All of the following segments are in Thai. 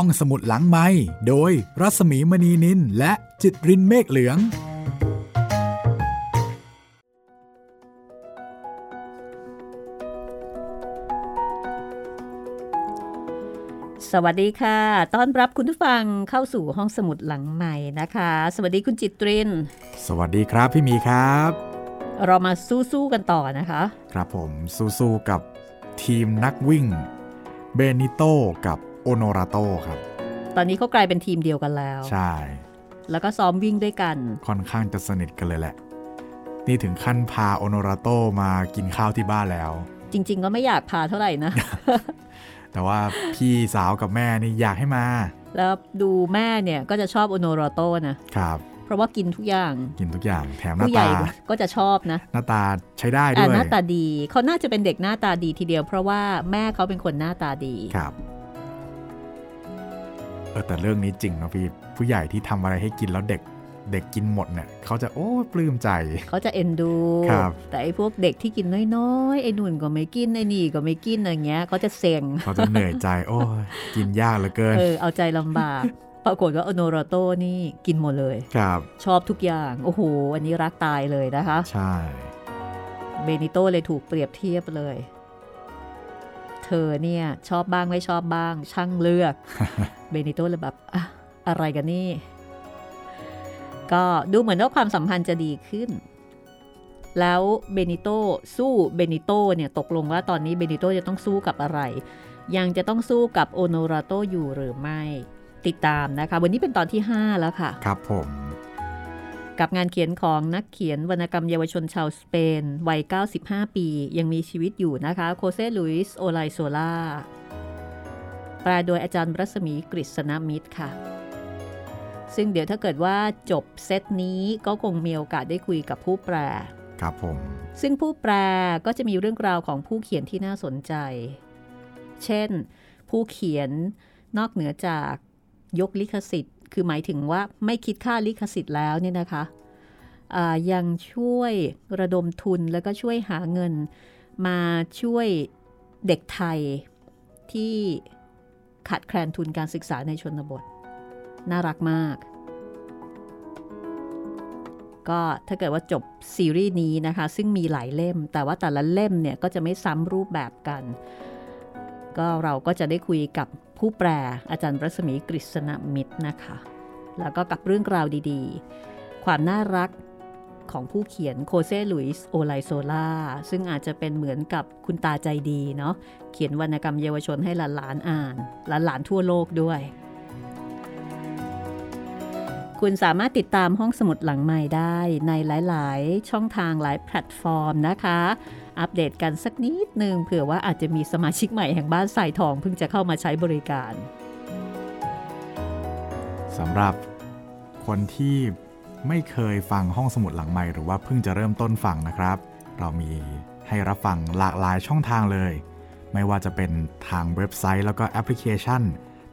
ห้องสมุดหลังไม้โดยรัสมีมณีนินและจิตรินเมฆเหลือง สวัสดีค่ะ ต้อนรับคุณผู้ฟังเข้าสู่ห้องสมุดหลังใหม่นะคะ สวัสดีคุณจิตริน สวัสดีครับพี่หมีครับ เรามาสู้ๆกันต่อนะคะ ครับผมสู้ๆกับทีมนักวิ่ง เบนิโตกับ โอโนราโตครับ ตอนนี้เขากลายเป็นทีมเดียวกันแล้ว ใช่ แล้วก็ซ้อมวิ่งด้วยกัน ค่อนข้างจะสนิทกันเลยแหละ นี่ถึงขั้นพาโอโนราโตมากินข้าวที่บ้านแล้ว จริง ๆ ก็ไม่อยากพาเท่าไหร่นะ แต่ว่าพี่สาวกับแม่นี่อยากให้มา แล้วดูแม่เนี่ยก็จะชอบโอโนราโตนะครับเพราะว่ากินทุกอย่าง กินทุกอย่าง แถมหน้าผู้ใหญ่ตา ก็จะชอบนะ หน้าตาใช้ได้อ่าด้วยหน้าตาดี เขาน่าจะเป็นเด็กหน้าตาดีทีเดียว เพราะว่าแม่เขาเป็นคนหน้าตาดี ครับเออแต่เรื่องนี้จริงนะพี่ผู้ใหญ่ที่ทำอะไรให้กินแล้วเด็กเด็กกินหมดเนี่ยเขาจะโอ้ปลื้มใจ เขาจะเอ็นดูครับแต่ไอ้พวกเด็กที่กินน้อยๆไอ้นุ่นก็ไม่กินไอ้นี่ก็ไม่กินอะไรเงี้ยเขาจะเซ็งเขาจะเหนื่อยใจ โอ้ยกินยากเหลือเกินเออเอาใจลำบากปรากฏว่าโอโนราโต้นี่กินหมดเลยครับ ชอบทุกอย่าง โอ้โห อันนี้รักตายเลยนะคะ ใช่ เบนิโตเลยถูกเปรียบเทียบเลย เธอเนี่ยชอบบ้างไม่ชอบบ้าง ช่างเลือก เบนิโตเลยแบบอะอะไรกันนี่ ก็ดูเหมือนว่าความสัมพันธ์จะดีขึ้น แล้วเบนิโตสู้เบนิโตเนี่ยตกลงว่าตอนนี้เบนิโตจะต้องสู้กับอะไร ยังจะต้องสู้กับโอโนราโตอยู่หรือไม่ติดตามนะคะ วันนี้เป็นตอนที่ 5 แล้วค่ะ ครับผม กับงานเขียนของนักเขียนวรรณกรรมเยาวชนชาวสเปน วัย 95 ปี ยังมีชีวิตอยู่นะคะโคเซลุยส์โอไลโซลาแปลโดยอาจารย์รัศมีกฤษณมิตรค่ะ ซึ่งเดี๋ยวถ้าเกิดว่าจบเซตนี้ก็คงมีโอกาสได้คุยกับผู้แปล ครับผม ซึ่งผู้แปลก็จะมีเรื่องราวของผู้เขียนที่น่าสนใจ เช่น ผู้เขียนนอกเหนือจากยกลิขสิทธิ์ คือหมายถึงว่าไม่คิดค่าลิขสิทธิ์แล้วเนี่ยนะคะยังช่วยระดมทุนแล้วก็ช่วยหาเงินมาช่วยเด็กไทยที่ขาดแคลนทุนการศึกษาในชนบท น่ารักมาก ก็ถ้าเกิดว่าจบซีรีส์นี้นะคะ ซึ่งมีหลายเล่ม แต่ว่าแต่ละเล่มเนี่ยก็จะไม่ซ้ำรูปแบบกัน ก็เราก็จะได้คุยกับ ผู้แปลอาจารย์รัศมีกฤษณมิตรนะคะ แล้วก็กับเรื่องราวดีๆ ความน่ารักของผู้เขียนโฆเซ่ ลุยส์โอไลโซล่าซึ่งอาจจะเป็นเหมือนกับคุณตาใจดีเนาะเขียนวรรณกรรมเยาวชนให้หลานๆอ่านหลานๆทั่วโลกด้วย คุณสามารถติดตามห้องสมุดหลังใหม่ได้ในหลาย ๆ ช่องทางหลายแพลตฟอร์มนะคะ อัปเดตกันสักนิดหนึ่งเผื่อว่าอาจจะมีสมาชิกใหม่แห่งบ้านสายทองเพิ่งจะเข้ามาใช้บริการสำหรับคนที่ไม่เคยฟังห้องสมุดหลังใหม่หรือว่าเพิ่งจะเริ่มต้นฟังนะครับ เรามีให้รับฟังหลากหลายช่องทางเลย ไม่ว่าจะเป็นทางเว็บไซต์แล้วก็แอปพลิเคชัน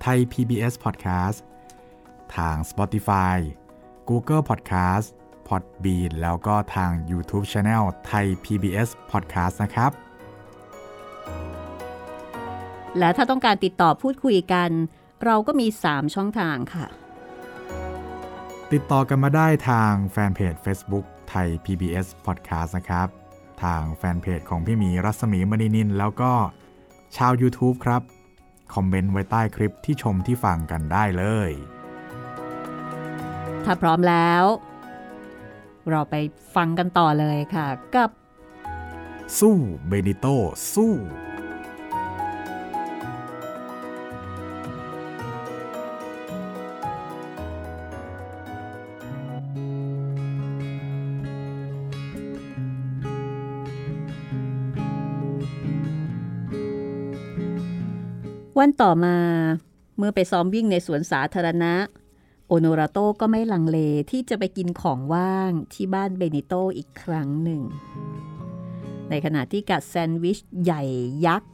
ไทย PBS Podcast ทาง Spotify Google Podcast Podbean แล้วก็ทาง YouTube Channel ไทย PBS Podcast นะครับ และถ้าต้องการติดต่อพูดคุยกัน เราก็มี 3 ช่องทางค่ะ ติดต่อกันมาได้ทางแฟนเพจ Facebook ไทย PBS Podcast นะครับ ทางแฟนเพจของพี่หมีรัศมีมณีนิน แล้วก็ชาว YouTube ครับ คอมเมนต์ไว้ใต้คลิปที่ชมที่ฟังกันได้เลย ถ้าพร้อมแล้ว เราไปฟังกันต่อเลยค่ะ กับ สู้เบนิโตสู้วันต่อมาเมื่อไปซ้อมวิ่งในสวนสาธารณะ โอโนราโตก็ไม่ลังเลที่จะไปกินของว่างที่บ้านเบนิโตอีกครั้งหนึ่ง ในขณะที่กัดแซนด์วิชใหญ่ยักษ์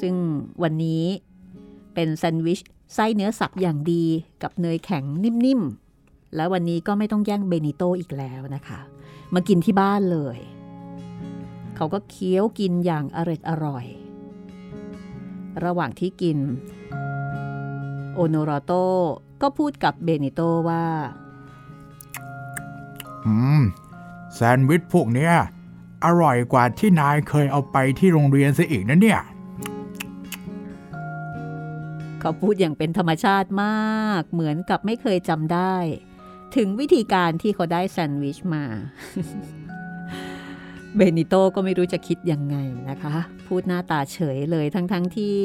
ซึ่งวันนี้เป็นแซนด์วิชไส้เนื้อสับอย่างดีกับเนยแข็งนิ่มๆ แล้ววันนี้ก็ไม่ต้องแย่งเบนิโตอีกแล้วนะคะ มากินที่บ้านเลย เขาก็เคี้ยวกินอย่างอร่อยอร่อย ระหว่างที่กินโโอโนราโต ก็พูดกับเบนิโตว่า อืม แซนด์วิชพวกเนี้ย อร่อยกว่าที่นายเคยเอาไปที่โรงเรียนซะอีกนะเนี่ย เขาพูดอย่างเป็นธรรมชาติมาก เหมือนกับไม่เคยจำได้ ถึงวิธีการที่เขาได้แซนด์วิชมาเบนิโตก็ไม่รู้จะคิดยังไงนะคะ พูดหน้าตาเฉยเลยทั้งๆทที่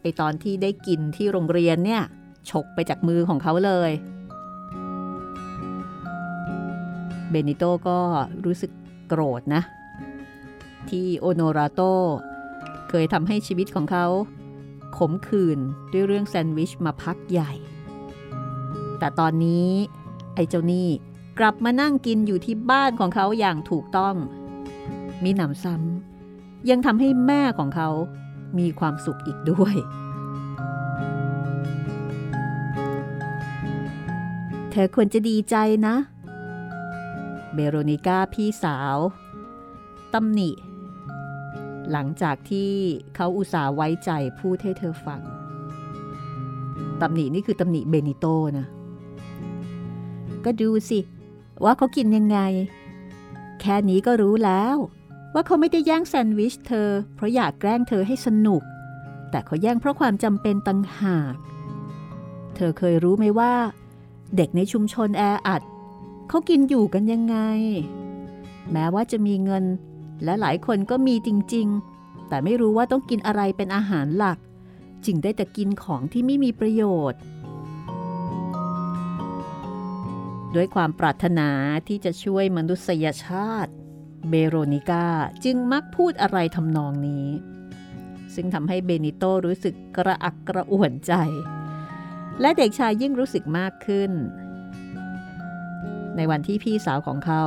ไอตอนที่ได้กินที่โรงเรียนเนี่ย ฉกไปจากมือของเขาเลย เบนิโตก็รู้สึกโกรธนะ ที่โอโนราโตเคยทำให้ชีวิตของเขาขมขื่นด้วยเรื่องแซนด์วิชมาพักใหญ่ แต่ตอนนี้ไอ้เจ้านี่กลับมานั่งกินอยู่ที่บ้านของเขาอย่างถูกต้อง มีหนำซ้ำยังทำให้แม่ของเขามีความสุขอีกด้วย เธอควรจะดีใจนะเบโรนิก้าพี่สาวตำหนิ หลังจากที่เขาอุตส่าห์ไว้ใจพูดให้เธอฟังตำหนินี่คือตำหนิเบนิโตนะ ก็ดูสิ ว่าเขากินยังไง แค่นี้ก็รู้แล้ว ว่าเขาไม่ได้แย่งแซนด์วิชเธอ เพราะอยากแกล้งเธอให้สนุก แต่เขาแย่งเพราะความจำเป็นตังหาก เธอเคยรู้ไหมว่า เด็กในชุมชนแออัดเขากินอยู่กันยังไง แม้ว่าจะมีเงิน และหลายคนก็มีจริงๆ แต่ไม่รู้ว่าต้องกินอะไรเป็นอาหารหลัก จึงได้แต่กินของที่ไม่มีประโยชน์ ด้วยความปรารถนาที่จะช่วยมนุษยชาติ เบโรนิก้าจึงมักพูดอะไรทำนองนี้ ซึ่งทำให้เบนิโตรู้สึกกระอักกระอ่วนใจ และเด็กชายยิ่งรู้สึกมากขึ้น ในวันที่พี่สาวของเขา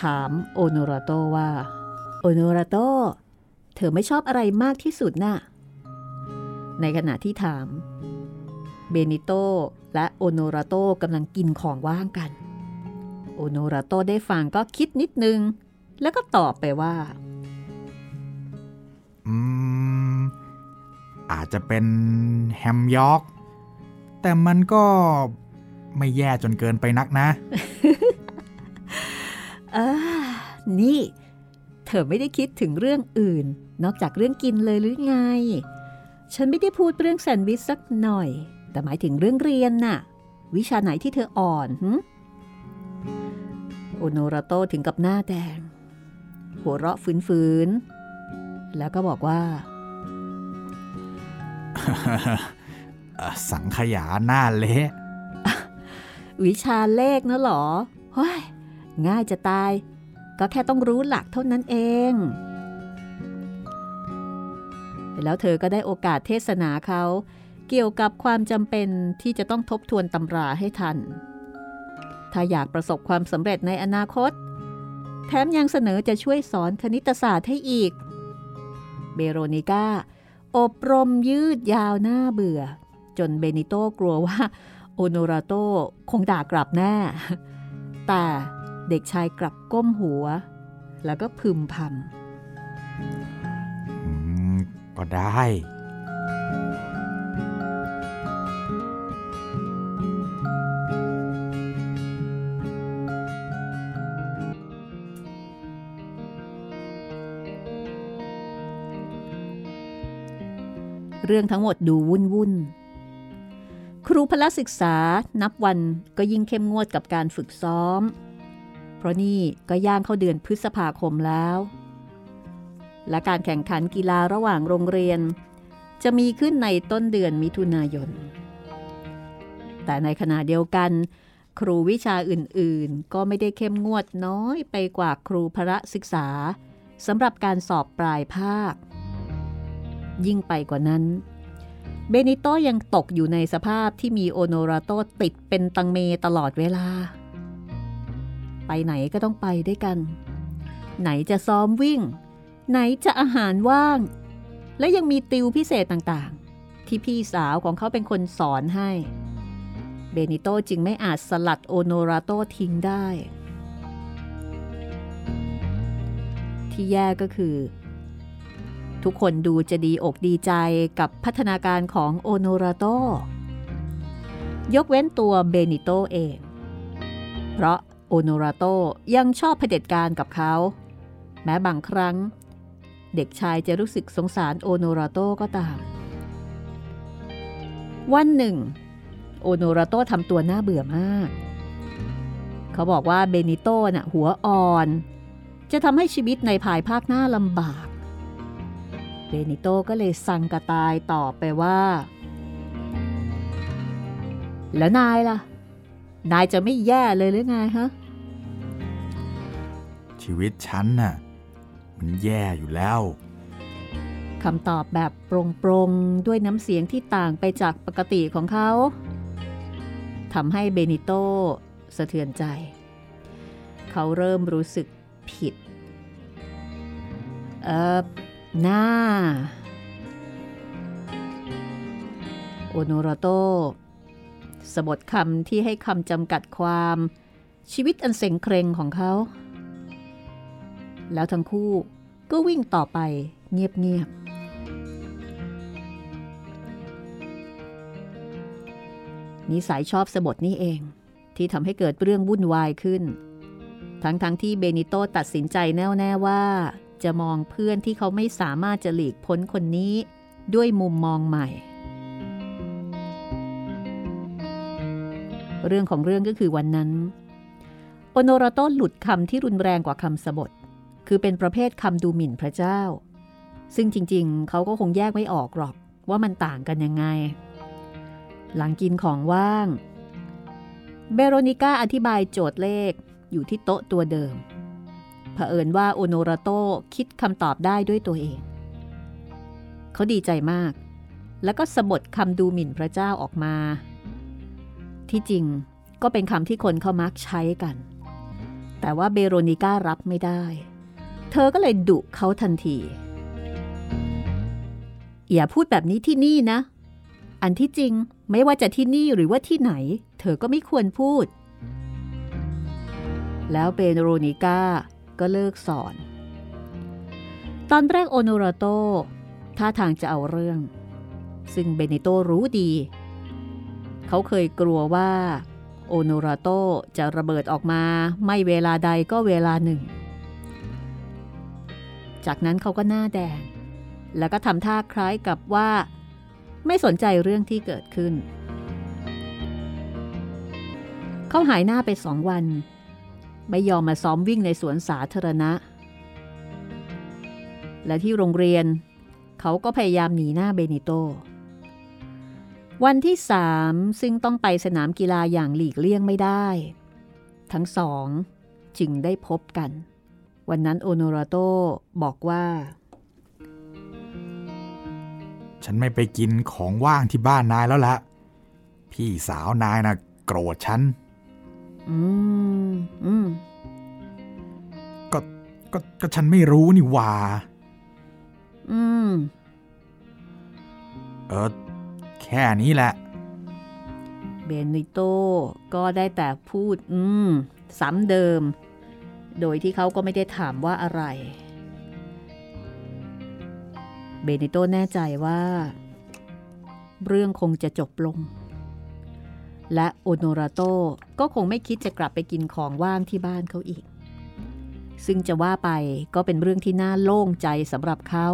ถามโอโนราโตว่า โอโนราโต เธอไม่ชอบอะไรมากที่สุดน่ะ ในขณะที่ถาม เบนิโตและโอโนราโตกำลังกินของว่างกัน โอโนราโตได้ฟังก็คิดนิดนึง แล้วก็ตอบไปว่า อืม อาจจะเป็นแฮมยอร์ก แต่มันก็ไม่แย่จนเกินไปนักนะ เออ นี่ เธอไม่ได้คิดถึงเรื่องอื่น นอกจากเรื่องกินเลยหรือไง ฉันไม่ได้พูดเรื่องแซนด์วิชสักหน่อย แต่หมายถึงเรื่องเรียนน่ะ วิชาไหนที่เธออ่อนโอโนราโตถึงกับหน้าแดง หัวเราะฝืนๆ แล้วก็บอกว่า สังขยาหน้าเละวิชาเลขนะหรอฮ้ยง่ายจะตาย ก็แค่ต้องรู้หลักเท่านั้นเอง แล้วเธอก็ได้โอกาสเทศนาเขาเกี่ยวกับความจำเป็นที่จะต้องทบทวนตำราให้ทัน ถ้าอยากประสบความสำเร็จในอนาคต แถมยังเสนอจะช่วยสอนคณิตศาสตร์ให้อีก เบโรนิก้าอบรมยืดยาวหน้าเบื่อ จนเบนิโตกลัวว่าโอโนราโตคงด่ากลับแน่ แต่เด็กชายกลับก้มหัว แล้วก็พึมพำอืมก็ได้ เรื่องทั้งหมดดูวุ่นวุ่น ครูพละศึกษานับวันก็ยิ่งเข้มงวดกับการฝึกซ้อม เพราะนี่ก็ย่างเข้าเดือนพฤษภาคมแล้ว และการแข่งขันกีฬาระหว่างโรงเรียน จะมีขึ้นในต้นเดือนมิถุนายน แต่ในขณะเดียวกัน ครูวิชาอื่นๆ ก็ไม่ได้เข้มงวดน้อยไปกว่าครูพระศึกษาสำหรับการสอบปลายภาค ยิ่งไปกว่านั้น เบนิโตยังตกอยู่ในสภาพที่มีโอโนราโตติดเป็นตังเมตลอดเวลา ไปไหนก็ต้องไปด้วยกัน ไหนจะซ้อมวิ่ง ไหนจะอาหารว่าง และยังมีติวพิเศษต่างๆ ที่พี่สาวของเขาเป็นคนสอนให้ เบนิโตจึงไม่อาจสลัดโอโนราโตทิ้งได้ ที่แย่ก็คือ ทุกคนดูจะดีอกดีใจกับพัฒนาการของโอโนราโต ยกเว้นตัวเบนิโตเอง เพราะโอโนราโตยังชอบเผด็จการกับเขา แม้บางครั้ง เด็กชายจะรู้สึกสงสารโอโนราโตก็ตาม วันหนึ่ง โอโนราโตทำตัวน่าเบื่อมาก เขาบอกว่าเบนิโตน่ะหัวอ่อน จะทำให้ชีวิตในภายภาคหน้าลำบาก เบนิโตก็เลยสั่งกระตายตอบไปว่า แล้วนายล่ะ นายจะไม่แย่เลยหรือไงฮะ ชีวิตฉันน่ะ มันแย่อยู่แล้วคำตอบแบบโปร่งๆ ด้วยน้ำเสียงที่ต่างไปจากปกติของเขาทำให้เบนิโตสะเทือนใจ เขาเริ่มรู้สึกผิด เออ หน้า โอโนราโตสะบทคำที่ให้คำจำกัดความ ชีวิตอันเซ็งเครงของเขา แล้วทั้งคู่ก็วิ่งต่อไปเงียบๆนิสัยชอบสะบทนี่เอง ที่ทำให้เกิดเรื่องวุ่นวายขึ้น ทั้งๆทที่เบนิโตตัดสินใจแน่วแน่ว่า จะมองเพื่อนที่เขาไม่สามารถจะหลีกพ้นคนนี้ด้วยมุมมองใหม่ เรื่องของเรื่องก็คือวันนั้นโอโนราโตหลุดคำที่รุนแรงกว่าคำสบท คือเป็นประเภทคำดูหมิ่นพระเจ้า ซึ่งจริงๆ เขาก็คงแยกไม่ออกหรอกว่ามันต่างกันยังไง หลังกินของว่าง เบโรนิก้าอธิบายโจทย์เลขอยู่ที่โต๊ะตัวเดิม เผอิญว่าโอโนราโตคิดคำตอบได้ด้วยตัวเอง เขาดีใจมาก แล้วก็สะบดคำดูหมิ่นพระเจ้าออกมา ที่จริงก็เป็นคำที่คนเขามักใช้กัน แต่ว่าเบโรนิก้ารับไม่ได้ เธอก็เลยดุเขาทันที อย่าพูดแบบนี้ที่นี่นะ อันที่จริงไม่ว่าจะที่นี่หรือว่าที่ไหน เธอก็ไม่ควรพูดแล้วเบโรนิก้า ก็เลิกสอน ตอนแรกโอโนราโตท่าทางจะเอาเรื่อง ซึ่งเบเนโตรู้ดี เขาเคยกลัวว่าโอโนราโตจะระเบิดออกมาไม่เวลาใดก็เวลาหนึ่ง จากนั้นเขาก็หน้าแดง แล้วก็ทำท่าคล้ายกับว่า ไม่สนใจเรื่องที่เกิดขึ้น เขาหายหน้าไปสองวัน ไม่ยอมมาซ้อมวิ่งในสวนสาธารณะ และที่โรงเรียน เขาก็พยายามหนีหน้าเบนิโต วันที่สามซึ่งต้องไปสนามกีฬาอย่างหลีกเลี่ยงไม่ได้ ทั้งสองจึงได้พบกัน วันนั้นโอโนราโตบอกว่า ฉันไม่ไปกินของว่างที่บ้านนายแล้วละพี่สาวนายนะ่ะโกรธฉัน อืมอืมก็ก็ก็ฉันไม่รู้นี่หว่า อืม เออ แค่นี้แหละ เบนิโตก็ได้แต่พูด อืม ซ้ำเดิม โดยที่เขาก็ไม่ได้ถามว่าอะไร เบนิโตแน่ใจว่า เรื่องคงจะจบลง และโอโนราโตก็คงไม่คิดจะกลับไปกินของว่างที่บ้านเขาอีก ซึ่งจะว่าไปก็เป็นเรื่องที่น่าโล่งใจสำหรับเขา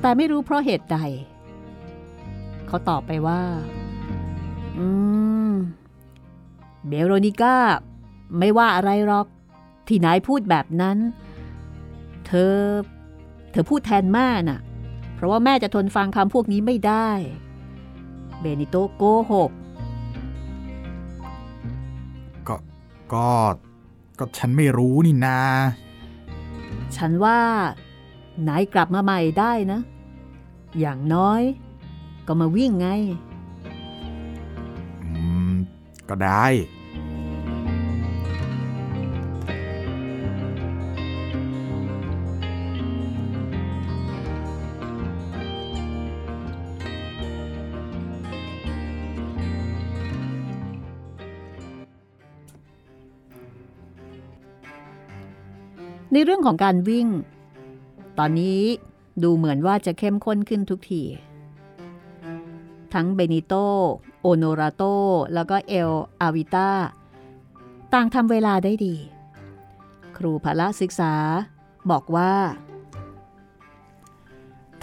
แต่ไม่รู้เพราะเหตุใด เขาตอบไปว่า อืม เบโรนิก้า ไม่ว่าอะไรหรอก ที่นายพูดแบบนั้น เธอ เธอพูดแทนแม่น่ะ เพราะว่าแม่จะทนฟังคำพวกนี้ไม่ได้ เบนิโตโกหกก็ก็ก็ฉันไม่รู้นี่นา ฉันว่า นายกลับมาใหม่ได้นะ อย่างน้อย ก็มาวิ่งไง อืม ก็ได้ ในเรื่องของการวิ่ง ตอนนี้ดูเหมือนว่าจะเข้มข้นขึ้นทุกที ทั้งเบนิโต โอโนราโต แล้วก็เอล อาวิต้า ต่างทำเวลาได้ดี ครูพละศึกษาบอกว่า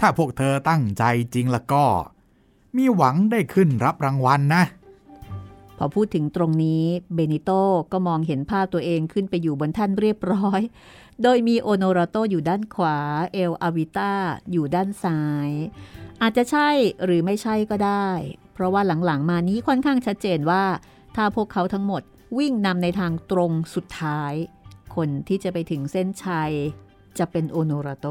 ถ้าพวกเธอตั้งใจจริงแล้วก็ มีหวังได้ขึ้นรับรางวัลนะ พอพูดถึงตรงนี้เบนิโตก็มองเห็นภาพตัวเองขึ้นไปอยู่บนท่านเรียบร้อย โดยมีโอโนราโตอยู่ด้านขวา เอลอาวิต้าอยู่ด้านซ้าย อาจจะใช่หรือไม่ใช่ก็ได้ เพราะว่าหลังๆมานี้ค่อนข้างชัดเจนว่า ถ้าพวกเขาทั้งหมดวิ่งนำในทางตรงสุดท้าย คนที่จะไปถึงเส้นชัย จะเป็นโอโนราโต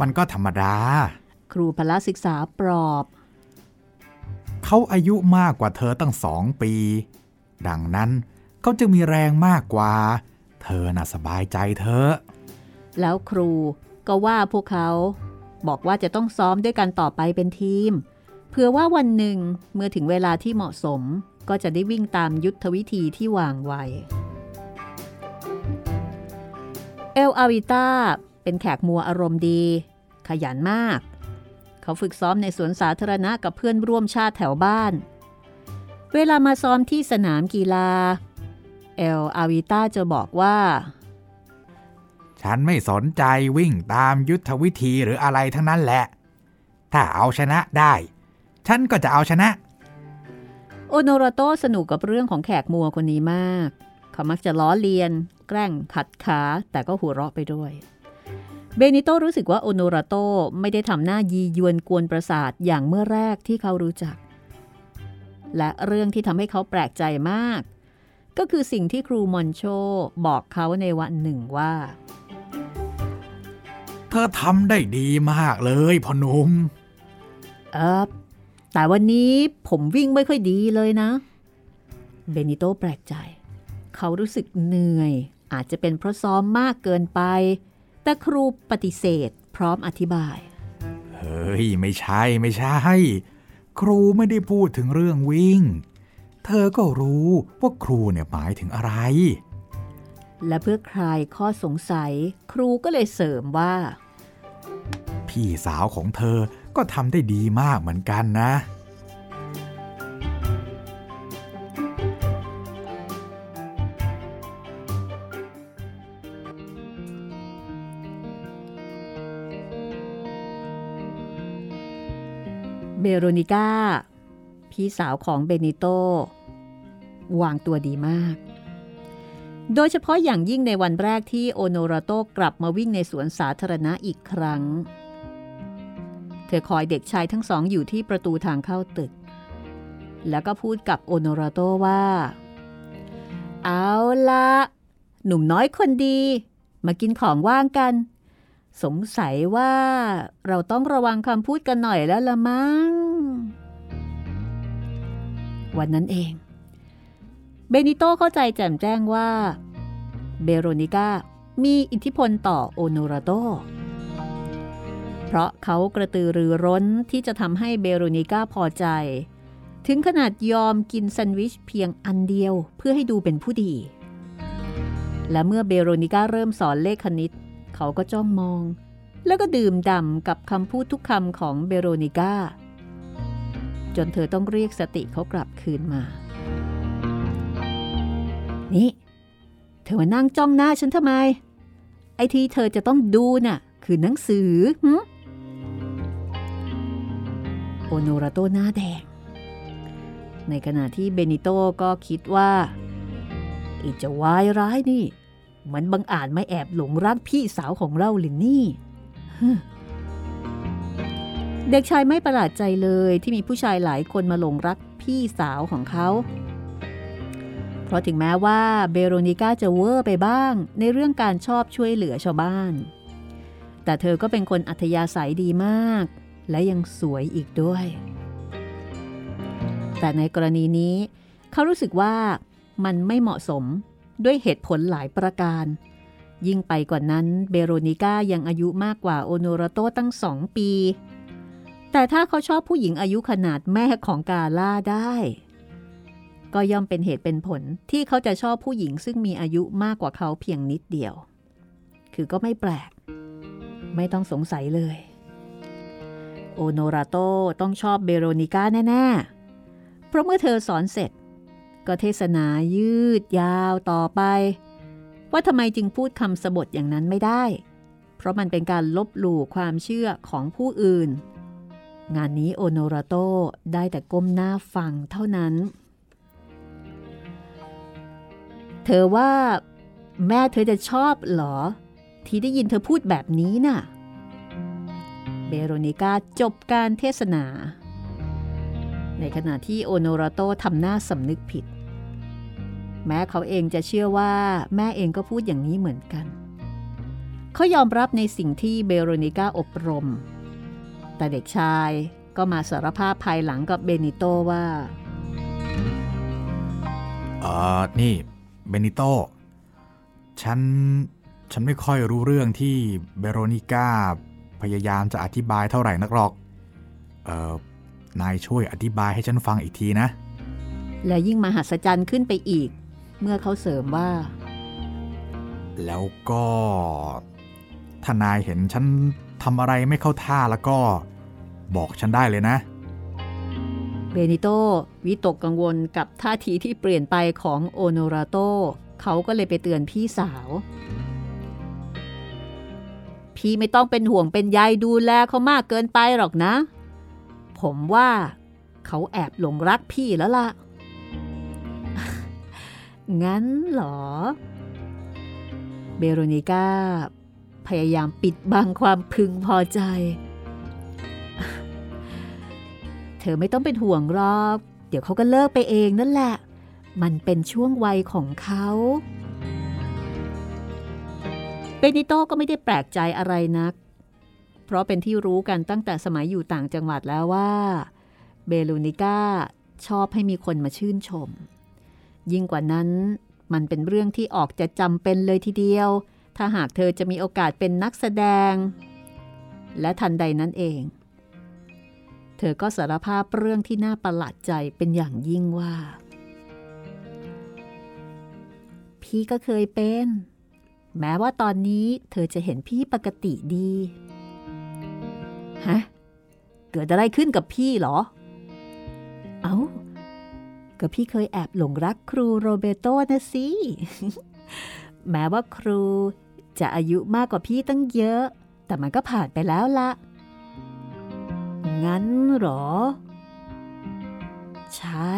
มันก็ธรรมดา ครูพละศึกษาปลอบ เขาอายุมากกว่าเธอตั้งสองปี ดังนั้นเขาจะมีแรงมากกว่า เธอน่ะสบายใจเธอ แล้วครูก็ว่าพวกเขา บอกว่าจะต้องซ้อมด้วยกันต่อไปเป็นทีมเพื่อว่าวันหนึ่งเมื่อถึงเวลาที่เหมาะสมก็จะได้วิ่งตามยุทธวิธีที่วางไว้ เอลอาวิต้าเป็นแขกมัวอารมณ์ดี ขยันมาก เขาฝึกซ้อมในสวนสาธารณะกับเพื่อนร่วมชาติแถวบ้าน เวลามาซ้อมที่สนามกีฬา เอลอาวิต้าจะบอกว่า ฉันไม่สนใจวิ่งตามยุทธวิธีหรืออะไรทั้งนั้นแหละ ถ้าเอาชนะได้ ฉันก็จะเอาชนะ โอโนราโตสนุกกับเรื่องของแขกมัวคนนี้มาก เขามักจะล้อเลียน แกล้งขัดขาแต่ก็หัวเราะไปด้วยเบนิโตรู้สึกว่าโอโนราโตไม่ได้ทำหน้ายียวนกวนประสาทอย่างเมื่อแรกที่เขารู้จัก และเรื่องที่ทำให้เขาแปลกใจมาก ก็คือสิ่งที่ครูมอนโชบอกเขาในวันหนึ่งว่า เธอทำได้ดีมากเลยพ่อหนุ่มเออแต่วันนี้ผมวิ่งไม่ค่อยดีเลยนะ เบนิโตแปลกใจ เขารู้สึกเหนื่อย อาจจะเป็นเพราะซ้อมมากเกินไป แต่ครูปฏิเสธพร้อมอธิบาย เฮ้ย ไม่ใช่ไม่ใช่ ครูไม่ได้พูดถึงเรื่องวิ่ง เธอก็รู้ว่าครูเนี่ยหมายถึงอะไร และเพื่อคลายข้อสงสัย ครูก็เลยเสริมว่า พี่สาวของเธอก็ทำได้ดีมากเหมือนกันนะ เบโรนิก้า พี่สาวของเบนิโต วางตัวดีมาก โดยเฉพาะอย่างยิ่งในวันแรกที่โอโนราโตกลับมาวิ่งในสวนสาธารณะอีกครั้ง เธอคอยเด็กชายทั้งสองอยู่ที่ประตูทางเข้าตึก แล้วก็พูดกับโอโนราโตว่า เอาละหนุ่มน้อยคนดี มากินของว่างกัน สงสัยว่าเราต้องระวังคำพูดกันหน่อยแล้วละมั้ง วันนั้นเอง เบนิโตเข้าใจแจ่มแจ้งว่า เบโรนิก้ามีอิทธิพลต่อโอโนราโต เพราะเขากระตือรือร้นที่จะทำให้เบโรนิก้าพอใจ ถึงขนาดยอมกินแซนด์วิชเพียงอันเดียวเพื่อให้ดูเป็นผู้ดี และเมื่อเบโรนิก้าเริ่มสอนเลขคณิต เขาก็จ้องมอง แล้วก็ดื่มด่ำกับคำพูดทุกคำของเบโรนิก้า จนเธอต้องเรียกสติเขากลับคืนมา นี่ เธอมานั่งจ้องหน้าฉันทำไม ไอ้ที่เธอจะต้องดูน่ะ คือหนังสือหึโอโนราโตหน้าแดง ในขณะที่เบนิโตก็คิดว่าไอจะวายร้ายนี่ มันบังอาจไม่แอบหลงรักพี่สาวของเราหรือนี่ เด็กชายไม่ประหลาดใจเลยที่มีผู้ชายหลายคนมาหลงรักพี่สาวของเขา เพราะถึงแม้ว่าเบโรนิก้าจะเวอร์ไปบ้างในเรื่องการชอบช่วยเหลือชาวบ้าน แต่เธอก็เป็นคนอัธยาศัยดีมาก และยังสวยอีกด้วย แต่ในกรณีนี้เขารู้สึกว่ามันไม่เหมาะสม ด้วยเหตุผลหลายประการ ยิ่งไปกว่านั้นเบโรนิก้ายังอายุมากกว่าโอโนราโตตั้งสองปี แต่ถ้าเขาชอบผู้หญิงอายุขนาดแม่ของกาล่าได้ ก็ย่อมเป็นเหตุเป็นผลที่เขาจะชอบผู้หญิงซึ่งมีอายุมากกว่าเขาเพียงนิดเดียว คือก็ไม่แปลก ไม่ต้องสงสัยเลยโอโนราโตต้องชอบเบโรนิก้าแน่ ๆ เพราะเมื่อเธอสอนเสร็จ ก็เทศนายืดยาวต่อไป ว่าทำไมจึงพูดคำสบทอย่างนั้นไม่ได้ เพราะมันเป็นการลบหลู่ความเชื่อของผู้อื่น งานนี้โอโนราโตได้แต่ก้มหน้าฟังเท่านั้น เธอว่าแม่เธอจะชอบหรอ ที่ได้ยินเธอพูดแบบนี้น่ะ เบโรนิก้าจบการเทศนา ในขณะที่โอโนราโตทำหน้าสำนึกผิด แม้เขาเองจะเชื่อว่าแม่เองก็พูดอย่างนี้เหมือนกัน เขายอมรับในสิ่งที่เบโรนิก้าอบรม แต่เด็กชายก็มาสารภาพภายหลังกับเบนิโตว่าเออนี่เบนิโตฉัน ฉันไม่ค่อยรู้เรื่องที่เบโรนิก้าพยายามจะอธิบายเท่าไหร่นักหรอก เออนายช่วยอธิบายให้ฉันฟังอีกทีนะ และยิ่งมหัศจรรย์ขึ้นไปอีก เมื่อเขาเสริมว่า แล้วก็ถ้านายเห็นฉันทำอะไรไม่เข้าท่าแล้วก็ บอกฉันได้เลยนะ เบนิโตวิตกกังวลกับท่าทีที่เปลี่ยนไปของโอโนราโตเขาก็เลยไปเตือนพี่สาว พี่ไม่ต้องเป็นห่วงเป็นใยดูแลเขามากเกินไปหรอกนะ ผมว่า เขาแอบหลงรักพี่แล้วล่ะ งั้นเหรอ เบโรนิก้า พยายามปิดบังความพึงพอใจ เธอไม่ต้องเป็นห่วงรอกเดี๋ยวเขาก็เลิกไปเองนั่นแหละ มันเป็นช่วงวัยของเขาเบนิโตก็ไม่ได้แปลกใจอะไรนัก เพราะเป็นที่รู้กันตั้งแต่สมัยอยู่ต่างจังหวัดแล้วว่า เบลูนิก้าชอบให้มีคนมาชื่นชม ยิ่งกว่านั้นมันเป็นเรื่องที่ออกจะจำเป็นเลยทีเดียว ถ้าหากเธอจะมีโอกาสเป็นนักแสดง และทันใดนั้นเอง เธอก็สารภาพเรื่องที่น่าประหลาดใจเป็นอย่างยิ่งว่า พี่ก็เคยเป็น แม้ว่าตอนนี้เธอจะเห็นพี่ปกติดี ฮะ เกิดอะไรขึ้นกับพี่หรอ เอา้า ก็พี่เคยแอบหลงรักครูโรเบโตนะสิ แม้ว่าครูจะอายุมากกว่าพี่ตั้งเยอะ แต่มันก็ผ่านไปแล้วละ งั้นหรอ ใช่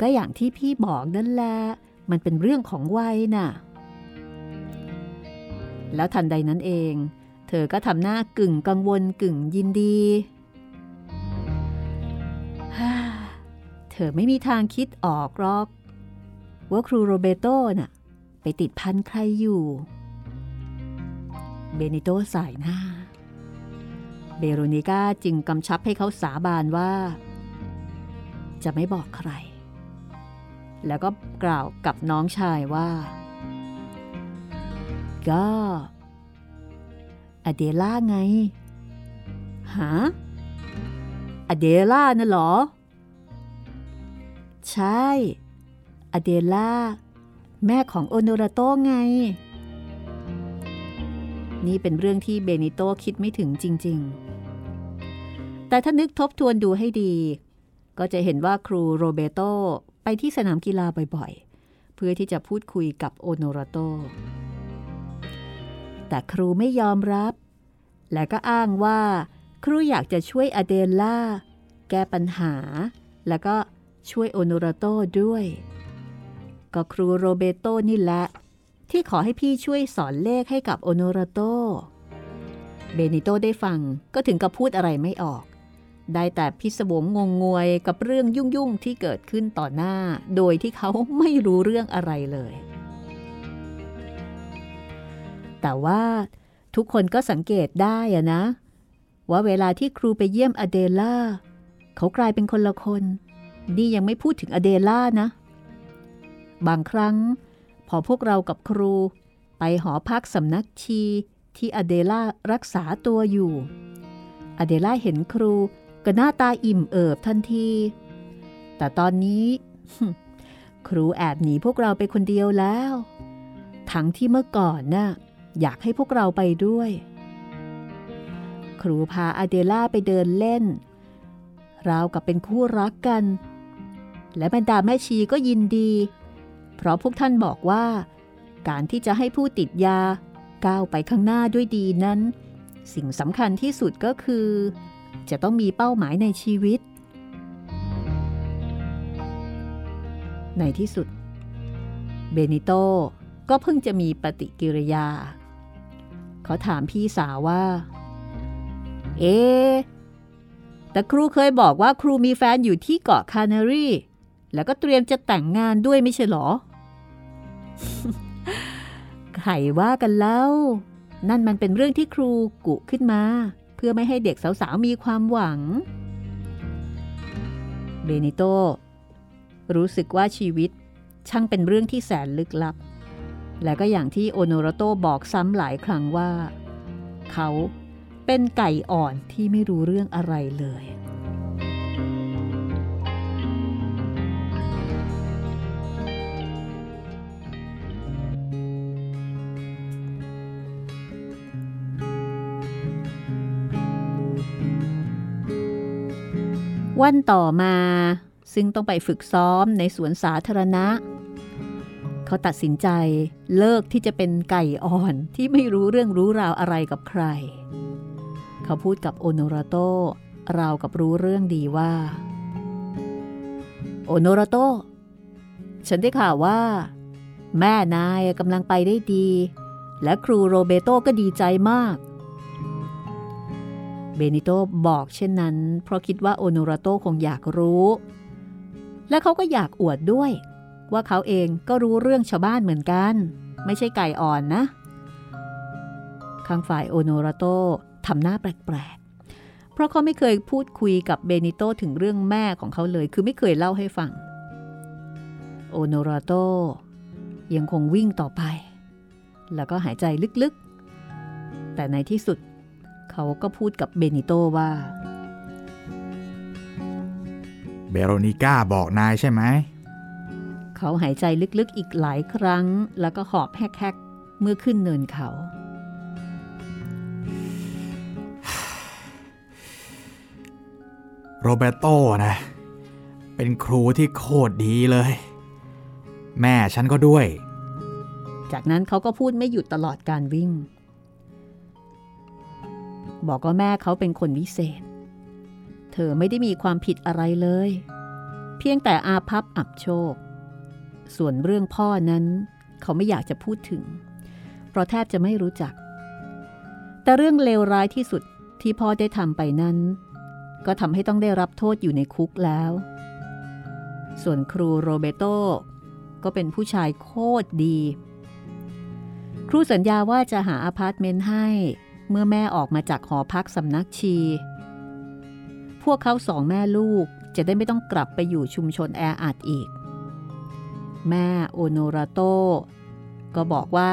ก็อย่างที่พี่บอกนั่นแหละ มันเป็นเรื่องของวัยน่ะ แล้วทันใดนั้นเอง เธอก็ทำหน้ากึ่งกังวลกึ่งยินดี เธอไม่มีทางคิดออกหรอก ว่าครูโรเบโตน่ะ ไปติดพันใครอยู่ เบนิโตสายหน้า เบโรนิก้าจึงกำชับให้เขาสาบานว่า จะไม่บอกใคร แล้วก็กล่าวกับน้องชายว่า ก็อเดล่าไงฮะอเดล่าน่ะหรอ ใช่ อเดล่า แม่ของโอโนราโตไง นี่เป็นเรื่องที่เบนิโตคิดไม่ถึงจริง ๆ แต่ถ้านึกทบทวนดูให้ดี ก็จะเห็นว่าครูโรเบโตไปที่สนามกีฬาบ่อยๆ เพื่อที่จะพูดคุยกับโอโนราโต แต่ครูไม่ยอมรับ และก็อ้างว่า ครูอยากจะช่วยอเดลล่า แก้ปัญหา แล้วก็ ช่วยโอโนราโตด้วย ก็ครูโรเบโตนี่แหละ ที่ขอให้พี่ช่วยสอนเลขให้กับโอโนราโตเบนิโตได้ฟังก็ถึงกับพูดอะไรไม่ออก ได้แต่พิศวงงงงวยกับเรื่องยุ่งๆที่เกิดขึ้นต่อหน้า โดยที่เขาไม่รู้เรื่องอะไรเลย แต่ว่าทุกคนก็สังเกตได้อะนะ ว่าเวลาที่ครูไปเยี่ยมอเดล่าเขากลายเป็นคนละคน นี่ยังไม่พูดถึงอเดล่านะ บางครั้ง พอพวกเรากับครูไปหอพักสำนักชีที่อเดล่ารักษาตัวอยู่ อเดล่าเห็นครูก็หน้าตาอิ่มเอิบทันที แต่ตอนนี้ ครูแอบหนีพวกเราไปคนเดียวแล้ว ทั้งที่เมื่อก่อนน่ะอยากให้พวกเราไปด้วยคครูพาอเดล่าไปเดินเล่น ราวกับเป็นคู่รักกัน และบรรดาแม่ชีก็ยินดี เพราะพวกท่านบอกว่า การที่จะให้ผู้ติดยาก้าวไปข้างหน้าด้วยดีนั้น สิ่งสำคัญที่สุดก็คือ จะต้องมีเป้าหมายในชีวิต ในที่สุด เบนิโตก็เพิ่งจะมีปฏิกิริยา เขาถามพี่สาวว่า เอ๊แต่ครูเคยบอกว่าครูมีแฟนอยู่ที่เกาะคานารี แล้วก็เตรียมจะแต่งงานด้วยไม่ใช่หรอใครว่ากันแล้ว นั่นมันเป็นเรื่องที่ครูกุขึ้นมา เพื่อไม่ให้เด็กสาวๆมีความหวัง เบนิโต รู้สึกว่าชีวิตช่างเป็นเรื่องที่แสนลึกลับ และก็อย่างที่โอโนรโตบอกซ้ำหลายครั้งว่า เขาเป็นไก่อ่อนที่ไม่รู้เรื่องอะไรเลย วันต่อมา ซึ่งต้องไปฝึกซ้อมในสวนสาธารณะ เขาตัดสินใจเลิกที่จะเป็นไก่อ่อนที่ไม่รู้เรื่องรู้ราวอะไรกับใคร เขาพูดกับโอโนราโตราวกับรู้เรื่องดีว่า โอโนราโต ฉันได้ข่าวว่า แม่นายกำลังไปได้ดี และครูโรเบโตก็ดีใจมาก เบนิโตบอกเช่นนั้น เพราะคิดว่าโอโนราโตคงอยากรู้ และเขาก็อยากอวดด้วย ว่าเขาเองก็รู้เรื่องชาวบ้านเหมือนกัน ไม่ใช่ไก่อ่อนนะข้างฝ่ายโอโนราโตทำหน้าแปลกๆ เพราะเขาไม่เคยพูดคุยกับเบนิโตถึงเรื่องแม่ของเขาเลย คือไม่เคยเล่าให้ฟัง โอโนราโตยังคงวิ่งต่อไป แล้วก็หายใจลึกๆ แต่ในที่สุด เขาก็พูดกับเบนิโตว่า เบโรนิก้าบอกนายใช่ไหม เขาหายใจลึกๆอีกหลายครั้ง แล้วก็หอบแฮกๆเมื่อขึ้นเนินเขา โรเบโตนะ เป็นครูที่โคตรดีเลย แม่ฉันก็ด้วย จากนั้นเขาก็พูดไม่หยุดตลอดการวิ่ง บอกว่าแม่เขาเป็นคนวิเศษ เธอไม่ได้มีความผิดอะไรเลย เพียงแต่อาภัพอับโชค ส่วนเรื่องพ่อนั้นเขาไม่อยากจะพูดถึง เพราะแทบจะไม่รู้จัก แต่เรื่องเลวร้ายที่สุดที่พ่อได้ทำไปนั้น ก็ทำให้ต้องได้รับโทษอยู่ในคุกแล้ว ส่วนครูโรเบโตก็เป็นผู้ชายโคตรดี ครูสัญญาว่าจะหาอพาร์ตเมนต์ให้ เมื่อแม่ออกมาจากหอพักสำนักชี พวกเขาสองแม่ลูกจะได้ไม่ต้องกลับไปอยู่ชุมชนแออัดอีก แม่โอโนราโตก็บอกว่า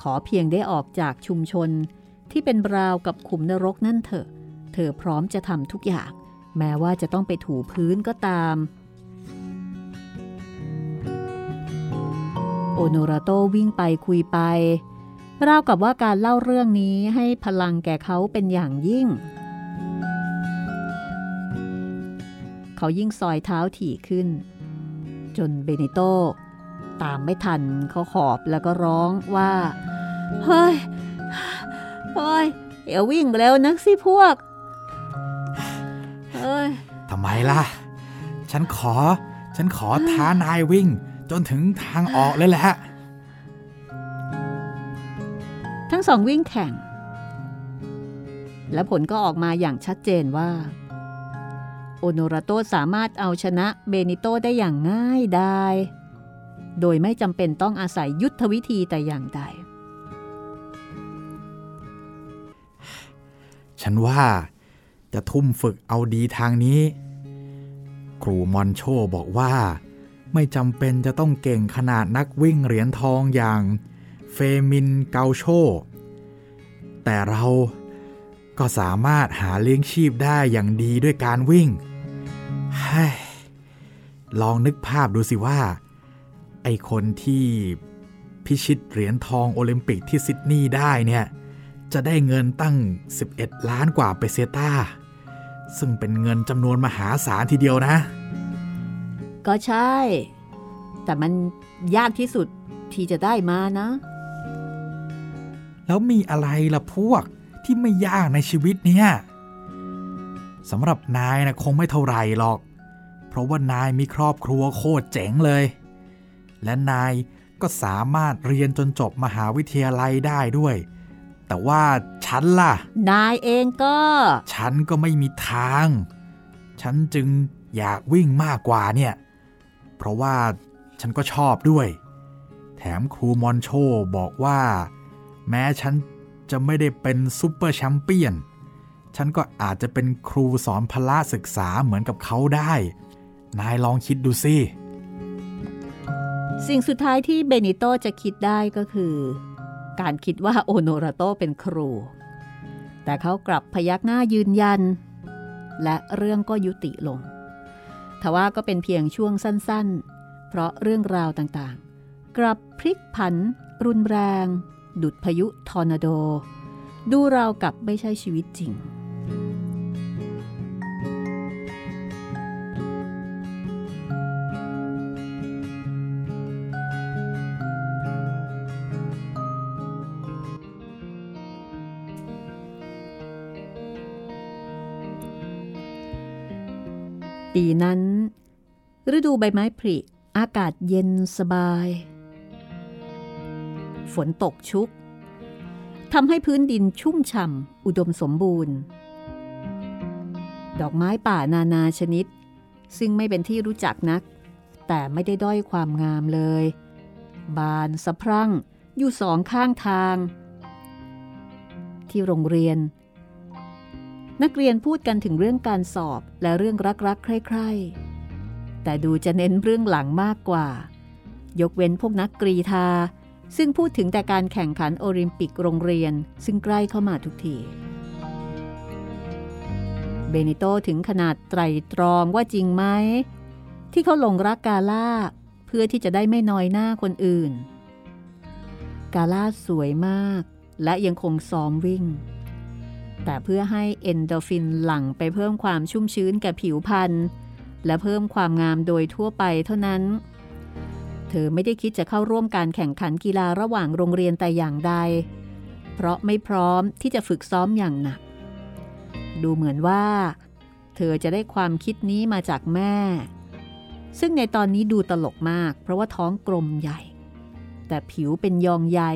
ขอเพียงได้ออกจากชุมชนที่เป็นราวกับขุมนรกนั่นเถอะ เธอพร้อมจะทำทุกอย่าง แม้ว่าจะต้องไปถูพื้นก็ตาม โอโนราโตวิ่งไปคุยไป ราวกับว่าการเล่าเรื่องนี้ให้พลังแก่เขาเป็นอย่างยิ่ง เขายิ่งซอยเท้าถี่ขึ้น จนเบนิโตตามไม่ทันเขาขอบแล้วก็ร้องว่า เฮ้ย เฮ้ยอย่าวิ่งเร็วนักสิพวก เฮ้ยทำไมล่ะ ฉันขอ ฉันขอท้านายวิ่ง จนถึงทางออกเลยแหละ งสองวิ่งแข่ง และผลก็ออกมาอย่างชัดเจนว่า โอโนราโตสามารถเอาชนะเบนิโตได้อย่างง่ายดายโดยไม่จำเป็นต้องอาศัยยุทธวิธีแต่อย่างใด ฉันว่าจะทุ่มฝึกเอาดีทางนี้ ครูมอนโชบอกว่า ไม่จำเป็นจะต้องเก่งขนาดนักวิ่งเหรียญทองอย่างเฟมินเกาโช แต่เราก็สามารถหาเลี้ยงชีพได้อย่างดีด้วยการวิ่งลองนึกภาพดูสิว่า ไอคนที่พิชิตเหรียญทองโอลิมปิกที่ซิดนีย์ได้เนี่ยจจะได้เงินตั้ง 11 ล้านกว่าเปเซต้า ซึ่งเป็นเงินจำนวนมหาศาลทีเดียวนะ ก็ใช่ แต่มันยากที่สุดที่จะได้มานะ แล้วมีอะไรล่ะพวกที่ไม่ยากในชีวิตเนี่ยสำหรับนายนะคงไม่เท่าไรหรอก เพราะว่านายมีครอบครัวโคตรเจ๋งเลย และนายก็สามารถเรียนจนจบมหาวิทยาลัยได้ด้วย แต่ว่าฉันล่ะ นายเองก็ ฉันก็ไม่มีทาง ฉันจึงอยากวิ่งมากกว่าเนี่ย เพราะว่าฉันก็ชอบด้วย แถมครูมอนโชบอกว่า แม้ฉันจะไม่ได้เป็นซูเปอร์แชมเปี้ยน ฉันก็อาจจะเป็นครูสอนพละศึกษาเหมือนกับเขาได้ นายลองคิดดูสิ สิ่งสุดท้ายที่เบนิโตจะคิดได้ก็คือ การคิดว่าโอโนราโตเป็นครู แต่เขากลับพยักหน้ายืนยัน และเรื่องก็ยุติลงทว่าก็เป็นเพียงช่วงสั้นๆ เพราะเรื่องราวต่างๆ กลับพลิกผัน รุนแรง ดุดพายุทอร์นาโด ดูราวกับไม่ใช่ชีวิตจริง ปีนั้น ฤดูใบไม้ผลิอากาศเย็นสบาย ฝนตกชุกทำให้พื้นดินชุ่มฉ่ำอุดมสมบูรณ์ ดอกไม้ป่านานาชนิด ซึ่งไม่เป็นที่รู้จักนัก แต่ไม่ได้ด้อยความงามเลย บานสะพรั่งอยู่สองข้างทาง ที่โรงเรียน นักเรียนพูดกันถึงเรื่องการสอบและเรื่องรักๆ ใคร่ๆ แต่ดูจะเน้นเรื่องหลังมากกว่า ยกเว้นพวกนักกรีธา ซึ่งพูดถึงแต่การแข่งขันโอลิมปิกโรงเรียน ซึ่งใกล้เข้ามาทุกที เบนิโตถึงขนาดไตรตรองว่าจริงไหม ที่เขาหลงรักกาล่า เพื่อที่จะได้ไม่น้อยหน้าคนอื่น กาล่าสวยมาก และยังคงซ้อมวิ่ง แต่เพื่อให้เอนโดฟินหลั่งไปเพิ่มความชุ่มชื้นแก่ผิวพรรณและเพิ่มความงามโดยทั่วไปเท่านั้น ธอไม่ได้คิดจะเข้าร่วมการแข่งขันกีฬาระหว่างโรงเรียนแต่อย่างใด เพราะไม่พร้อมที่จะฝึกซ้อมอย่างหนัก ดูเหมือนว่า เธอจะได้ความคิดนี้มาจากแม่ ซึ่งในตอนนี้ดูตลกมาก เพราะว่าท้องกลมใหญ่ แต่ผิวเป็นยองใหญ่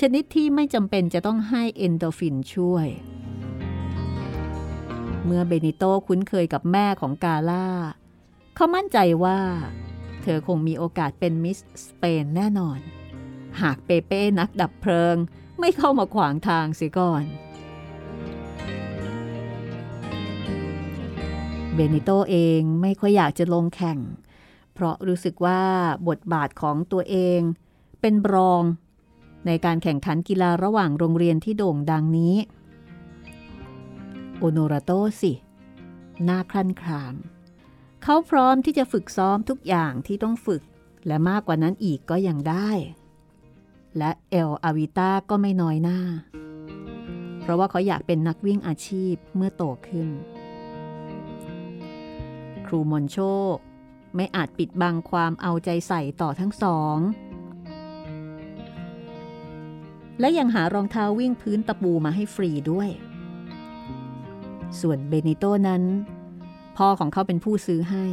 ชนิดที่ไม่จำเป็นจะต้องให้เอ็นดอร์ฟินช่วย เมื่อเบนิโตคุ้นเคยกับแม่ของกาล่า เขามั่นใจว่า เธอคงมีโอกาสเป็นมิสสเปนแน่นอน หากเปเป้นักดับเพลิงไม่เข้ามาขวางทางเสียก่อน เบนิโตเองไม่ค่อยอยากจะลงแข่ง เพราะรู้สึกว่าบทบาทของตัวเองเป็นรองในการแข่งขันกีฬาระหว่างโรงเรียนที่โด่งดังนี้ โอโนราโตสิ หน้าคลั่นคราม เขาพร้อมที่จะฝึกซ้อมทุกอย่างที่ต้องฝึก และมากกว่านั้นอีกก็ยังได้ และเอลอาวิต้าก็ไม่น้อยหน้า เพราะว่าเขาอยากเป็นนักวิ่งอาชีพเมื่อโตขึ้น ครูมอนโชไม่อาจปิดบังความเอาใจใส่ต่อทั้งสอง และยังหารองเท้าวิ่งพื้นตะปูมาให้ฟรีด้วย ส่วนเบนิโตนั้น พ่อของเขาเป็นผู้ซื้อให้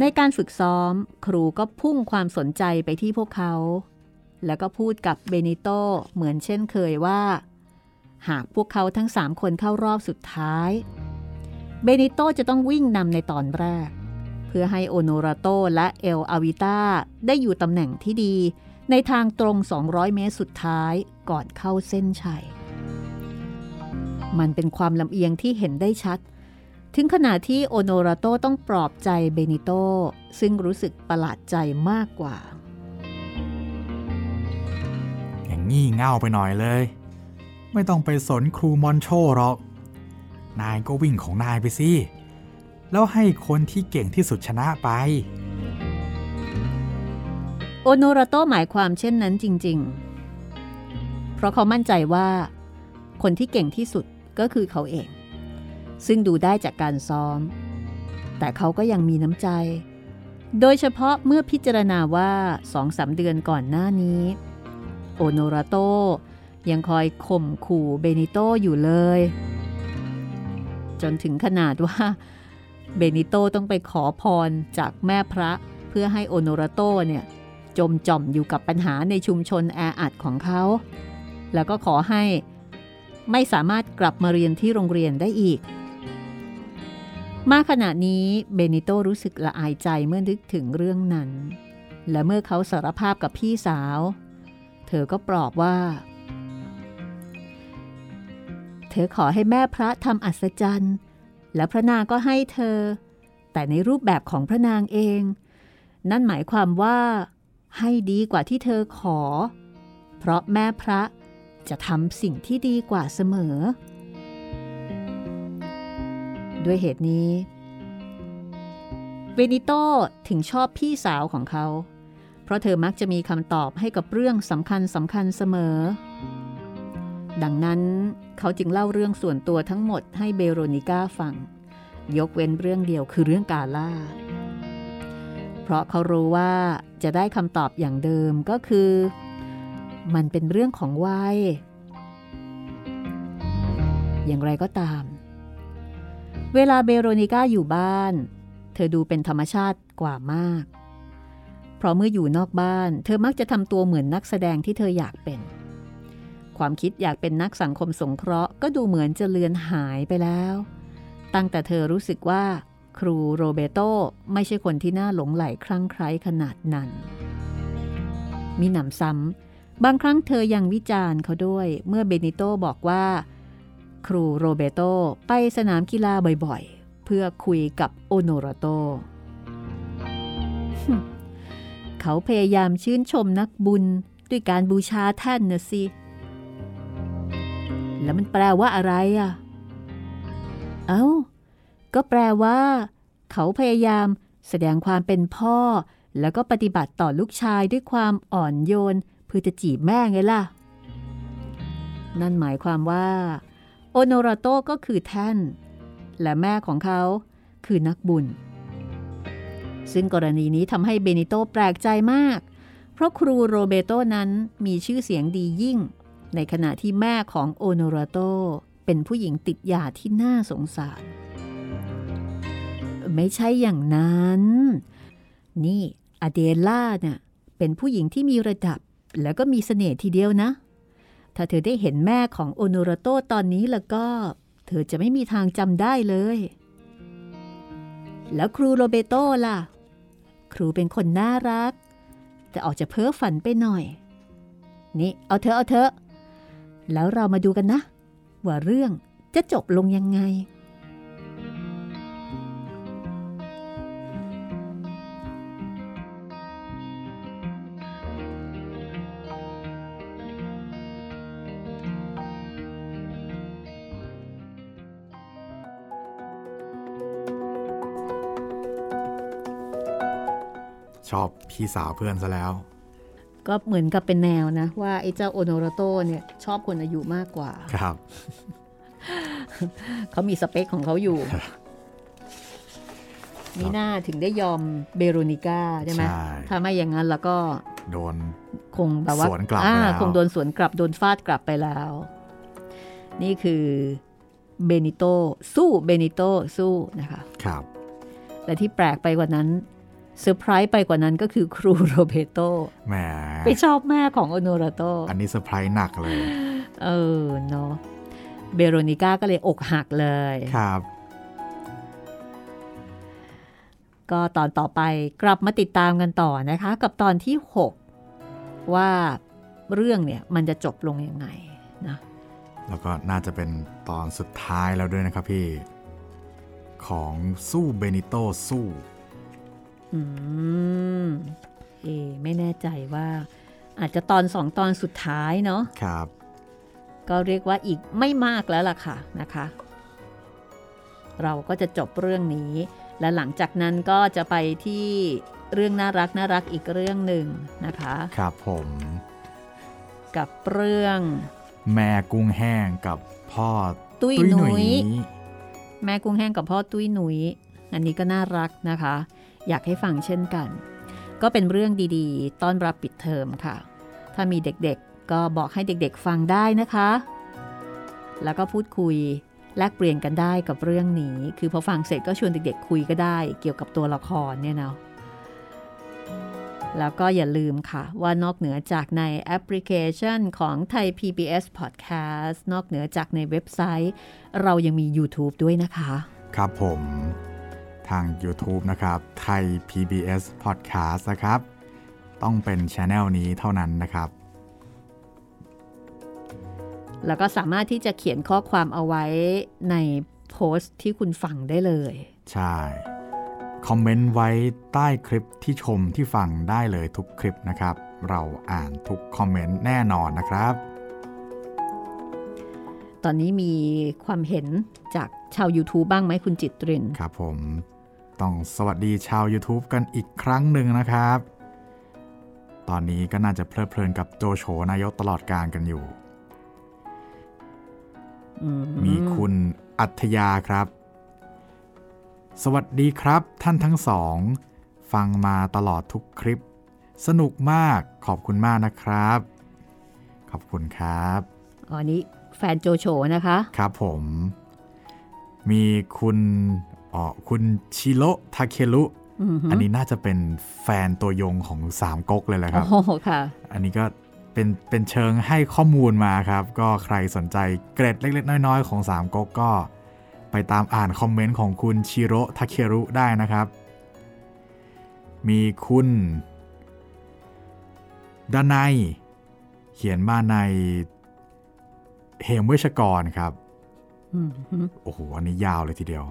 ในการฝึกซ้อม ครูก็พุ่งความสนใจไปที่พวกเขา แล้วก็พูดกับเบนิโตเหมือนเช่นเคยว่า หากพวกเขาทั้งสามคนเข้ารอบสุดท้าย เบนิโตจะต้องวิ่งนำในตอนแรก เพื่อให้โอโนราโตและเอลอาวิต้าได้อยู่ตำแหน่งที่ดีในทางตรง 200 เมตรสุดท้ายก่อนเข้าเส้นชัย มันเป็นความลำเอียงที่เห็นได้ชัด ถึงขนาดที่โอโนราโตต้องปลอบใจเบนิโตซึ่งรู้สึกประหลาดใจมากกว่า อย่างงี่เง่าไปหน่อยเลย ไม่ต้องไปสนครูมอนโชหรอก นายก็วิ่งของนายไปสิ แล้วให้คนที่เก่งที่สุดชนะไป โอโนราโตหมายความเช่นนั้นจริง ๆ เพราะเขามั่นใจว่าคนที่เก่งที่สุด ก็คือเขาเอง ซึ่งดูได้จากการซ้อม แต่เขาก็ยังมีน้ำใจ โดยเฉพาะเมื่อพิจารณาว่าสองสามเดือนก่อนหน้านี้ โอโนราโตยังคอยข่มขู่เบนิโตอยู่เลย จนถึงขนาดว่าเบนิโตต้องไปขอพรจากแม่พระเพื่อให้โอโนราโตเนี่ยจมจ่อมอยู่กับปัญหาในชุมชนแออัดของเขา แล้วก็ขอให้ ไม่สามารถกลับมาเรียนที่โรงเรียนได้อีก มาขณะนี้เบนิโตรู้สึกละอายใจเมื่อนึกถึงเรื่องนั้น และเมื่อเขาสารภาพกับพี่สาว เธอก็ปลอบว่า เธอขอให้แม่พระทำอัศจรรย์ และพระนางก็ให้เธอ แต่ในรูปแบบของพระนางเอง นั่นหมายความว่าให้ดีกว่าที่เธอขอ เพราะแม่พระ จะทำสิ่งที่ดีกว่าเสมอ ด้วยเหตุนี้เวนิโตถึงชอบพี่สาวของเขา เพราะเธอมักจะมีคำตอบให้กับเรื่องสำคัญสำคัญเสมอ ดังนั้นเขาจึงเล่าเรื่องส่วนตัวทั้งหมดให้เบโรนิก้าฟัง ยกเว้นเรื่องเดียวคือเรื่องกาล่า เพราะเขารู้ว่าจะได้คำตอบอย่างเดิมก็คือ มันเป็นเรื่องของวัย อย่างไรก็ตาม เวลาเบโรนิก้าอยู่บ้าน เธอดูเป็นธรรมชาติกว่ามาก เพราะเมื่ออยู่นอกบ้าน เธอมักจะทำตัวเหมือนนักแสดงที่เธออยากเป็น ความคิดอยากเป็นนักสังคมสงเคราะห์ก็ดูเหมือนจะเลือนหายไปแล้ว ตั้งแต่เธอรู้สึกว่าครูโรเบโตไม่ใช่คนที่น่าหลงไหลคลั่งไคล้ขนาดนั้น มีหนำซ้ำ บางครั้งเธอยังวิจารณ์เขาด้วยเมื่อเบนิโตบอกว่า ครูโรเบโตไปสนามกีฬาบ่อยๆ เพื่อคุยกับโอโนราโต เขาพยายามชื่นชมนักบุญด้วยการบูชาแท่นนะสิ แล้วมันแปลว่าอะไรอะ เอา้า ก็แปลว่า เขาพยายามแสดงความเป็นพ่อ แล้วก็ปฏิบัติต่อลูกชายด้วยความอ่อนโยน เพื่อจะจีบแม่ไงล่ะ นั่นหมายความว่า โอโนราโตก็คือแท่น และแม่ของเขาคือนักบุญ ซึ่งกรณีนี้ทำให้เบนิโตแปลกใจมาก เพราะครูโรเบโตนั้นมีชื่อเสียงดียิ่ง ในขณะที่แม่ของโอโนราโตเป็นผู้หญิงติดยาที่น่าสงสาร ไม่ใช่อย่างนั้น นี่อเดล่าเนี่ยเป็นผู้หญิงที่มีระดับ แล้วก็มีเสน่ห์ทีเดียวนะ ถ้าเธอได้เห็นแม่ของโอโนราโตตอนนี้แล้วก็ เธอจะไม่มีทางจำได้เลย แล้วครูโรเบโตล่ะ ครูเป็นคนน่ารัก แต่ออกจะเพ้อฝันไปหน่อย นี่ เอาเธอเอาเธอแล้วเรามาดูกันนะ ว่าเรื่องจะจบลงยังไง ชอบพี่สาวเพื่อนซะแล้ว ก็เหมือนกับเป็นแนวนะ ว่าไอ้เจ้าโอโนราโตเนี่ยชอบคนอายุมากกว่า ครับ เขามีสเปคของเขาอยู่มิน่าถึงได้ยอมเบโรนิก้าใช่ไหมใช่ถ้าไม่อย่างนั้นแล้วก็โดนคงแบบว่าสวนกลับอ่าไปแล้วคงโดนสวนกลับโดนฟาดกลับไปแล้ว นี่คือเบนิโตสู้เบนิโตสู้นะคะ ครับ และที่แปลกไปกว่านั้น เซอร์ไพรส์ไปกว่านั้นก็คือครูโรเบโตแหมไปชอบแม่ของโอโนราโต อันนี้เซอร์ไพรส์หนักเลย เออเนาะเบโรนิก้าก็เลยอกหักเลย ครับ ก็ตอนต่อไปกลับมาติดตามกันต่อนะคะ กับตอนที่ 6 ว่าเรื่องเนี่ยมันจะจบลงยังไงนะแล้วก็น่าจะเป็นตอนสุดท้ายแล้วด้วยนะครับพี่ ของสู้เบนิโตสู้ อืม เอ ไม่แน่ใจว่า อาจจะตอนสองตอนสุดท้ายเนาะครับ ก็เรียกว่าอีกไม่มากแล้วล่ะค่ะนะคะ เราก็จะจบเรื่องนี้ และหลังจากนั้นก็จะไปที่เรื่องน่ารักน่ารักอีกเรื่องหนึ่งนะคะ ครับผม กับเรื่อง แม่กุ้งแห้งกับพ่อตุ้ยตุ้ยหหนุนุ่ยยแม่กุ้งแห้งกับพ่อตุ้ยหนุยอันนี้ก็น่ารักนะคะ อยากให้ฟังเช่นกัน ก็เป็นเรื่องดีๆ ต้อนรับปิดเทอมค่ะ ถ้ามีเด็กๆก็บอกให้เด็กๆฟังได้นะคะ แล้วก็พูดคุยแลกเปลี่ยนกันได้กับเรื่องนี้ คือพอฟังเสร็จก็ชวนเด็กๆ คุยก็ได้เกี่ยวกับตัวละครเนี่ยเนาะแล้วก็อย่าลืมค่ะ ว่านอกเหนือจากในแอปพลิเคชันของไทย PBS Podcast นอกเหนือจากในเว็บไซต์ เรายังมี YouTube ด้วยนะคะ ครับผม ทาง YouTube นะครับไทย PBS Podcast นะครับ ต้องเป็นช anel นี้เท่านั้นนะครับ แล้วก็สามารถที่จะเขียนข้อความเอาไว้ในโพสต์ที่คุณฟังได้เลย ใช่ คอมเมนต์ไว้ใต้คลิปที่ชมที่ฟังได้เลยทุกคลิปนะครับ เราอ่านทุกคอมเมนต์แน่นอนนะครับตอนนี้มีความเห็นจากชาว YouTube บ้างไหมคุณจิตริน ครับผม ต้องสวัสดีชาว YouTube กันอีกครั้งหนึ่งนะครับ ตอนนี้ก็น่าจะเพลิดเพลินกับโจโฉนายกตลอดการกันอยู่อืมมีคุณอัธยาครับ สวัสดีครับท่านทั้งสอง ฟังมาตลอดทุกคลิป สนุกมากขอบคุณมากนะครับ ขอบคุณครับอ๋อนี้แฟนโจโฉนะคะ ครับผม มีคุณ อ๋อคุณชิโรทาเคลุอืมฮึอันนี้น่าจะเป็นแฟนตัวยงของสามก๊กเลยแหละครับโอ้โหค่ะ อันนี้ก็เป็นเป็นเชิงให้ข้อมูลมาครับ ก็ใครสนใจเกร็ดเล็กๆ น้อยๆ ของสามก๊กก็ ไปตามอ่านคอมเมนต์ของคุณชิโรทาเครุได้นะครับ มีคุณดานายเขียนมาในเหมเวชกรครับอืมฮึโอ้โหอันนี้ยาวเลยทีเดียว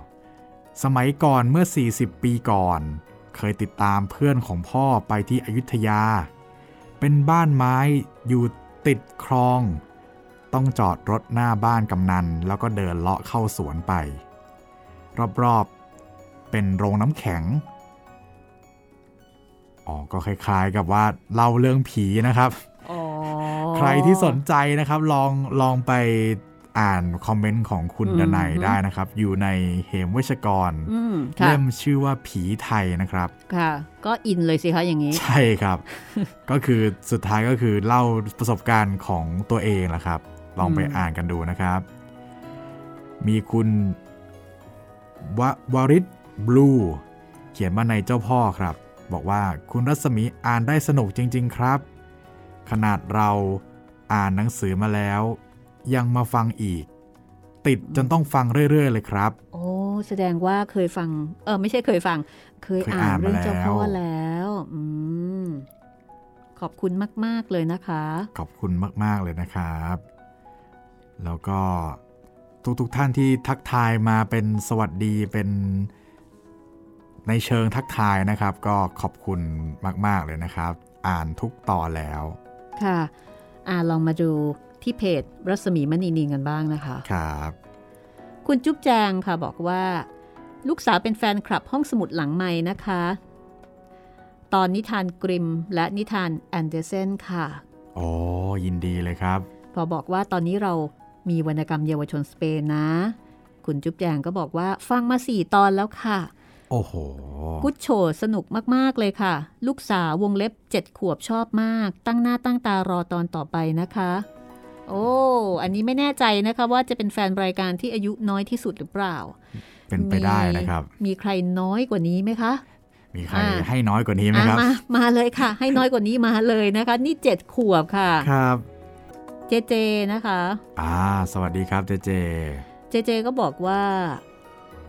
สมัยก่อนเมื่อ 40 ปีก่อน เคยติดตามเพื่อนของพ่อไปที่อยุธยา เป็นบ้านไม้อยู่ติดคลอง ต้องจอดรถหน้าบ้านกำนัน แล้วก็เดินเลาะเข้าสวนไป รอบๆ เป็นโรงน้ำแข็งอ๋อก็คล้ายๆกับว่าเล่าเรื่องผีนะครับอ๋อใครที่สนใจนะครับลองลองไป อ่านคอมเมนต์ของคุณอืมดนัยได้นะครับ อยู่ในเหมเวชกรอืมค่ะเล่มชื่อว่าผีไทยนะครับ ค่ะ ก็อินเลยสิคะอย่างนี้ ใช่ครับ ก็คือสุดท้ายก็คือเล่าประสบการณ์ของตัวเองแหละครับ ลองไปอืมอ่านกันดูนะครับ มีคุณววริศบลูเขียนมาในเจ้าพ่อครับ บอกว่าคุณรัศมีอ่านได้สนุกจริง ๆ ครับ ขนาดเราอ่านหนังสือมาแล้ว ยังมาฟังอีก ติดจนต้องฟังเรื่อย ๆ เลยครับ โอ้แสดงว่าเคยฟัง เออไม่ใช่เคยฟัง เคยเคยอ่าอ่านนเรื่องมาแล้วเจ้าพ่อแล้วอืมขอบคุณมาก ๆ เลยนะคะ ขอบคุณมาก ๆ เลยนะครับ แล้วก็ทุกๆทท่านที่ทักทายมาเป็นสวัสดีเป็นในเชิงทักทายนะครับ ก็ขอบคุณมาก ๆ เลยนะครับ อ่านทุกตอนแล้ว ค่ะ อ่าลองมาดู ที่เพจรัศมีมณีนินกันบ้างนะคะครับคุณจุ๊บแจงค่ะบอกว่า ลูกสาวเป็นแฟนคลับห้องสมุดหลังใหม่นะคะ ตอนนิทานกริมและนิทานแอนเดอร์เซนค่ะโอ้ยินดีเลยครับ พอบอกว่าตอนนี้เรามีวรรณกรรมเยาวชนสเปนนะ คุณจุ๊บแจงก็บอกว่าฟังมาสี่ตอนแล้วค่ะ โอ้โห กุดโชสนุกมาก ๆ เลยค่ะ ลูกสาววงเล็บเจ็ดขวบชอบมาก ตั้งหน้าตั้งตารอตอนต่อไปนะคะ โอ้ อันนี้ไม่แน่ใจนะคะว่าจะเป็นแฟนรายการที่อายุน้อยที่สุดหรือเปล่า เป็นไปได้นะครับ มีใครน้อยกว่านี้ไหมคะ มีใครอ่าให้น้อยกว่านี้ไหมอะครับ มามาเลยค่ะ ให้น้อยกว่านี้มาเลยนะคะ นี่เจ็ดขวบค่ะ ครับ เจเจนะคะ อ่า สวัสดีครับเจเจ เจเจก็บอกว่า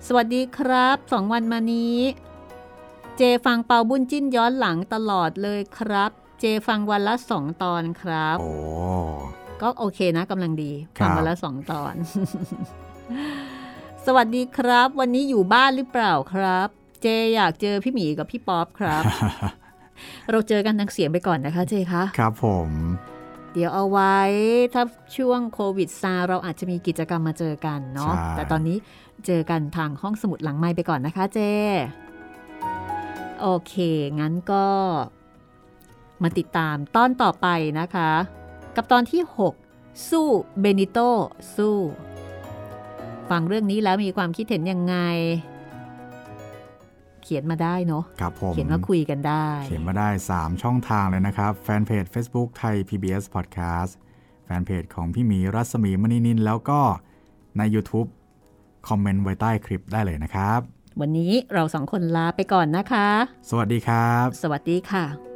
สวัสดีครับสองวันมานี้ เจฟังเปาบุญจิ้นย้อนหลังตลอดเลยครับ เจฟังวันละสองตอนครับ โอ้ ก็โอเคนะกำลังดีครัฟับงวันละสองตอน สวัสดีครับ วันนี้อยู่บ้านหรือเปล่าครับ เจอยากเจอพี่หมีกับพี่ป๊อปครับ เราเจอกันทางเสียงไปก่อนนะคะ เจคะครับผม เดี๋ยวเอาไว้ถ้าช่วงโควิดซาเราอาจจะมีกิจกรรมมาเจอกันเนาะใช่แต่ตอนนี้เจอกันทางห้องสมุดหลังไม้ไปก่อนนะคะ เจ โอเค งั้นก็มาติดตามตอนต่อไปนะคะ กับตอนที่ 6 สู้เบนิโตสู้ ฟังเรื่องนี้แล้วมีความคิดเห็นยังไง เขียนมาได้เนาะครับผมเขียนมาคุยกันได้ เขียนมาได้ 3 ช่องทางเลยนะครับ แฟนเพจ Facebook ไทย PBS Podcast แฟนเพจของพี่หมีรัศมีมณีนิน แล้วก็ใน YouTube คอมเมนต์ไว้ใต้คลิปได้เลยนะครับ วันนี้เราสองคนลาไปก่อนนะคะ สวัสดีครับ สวัสดีค่ะ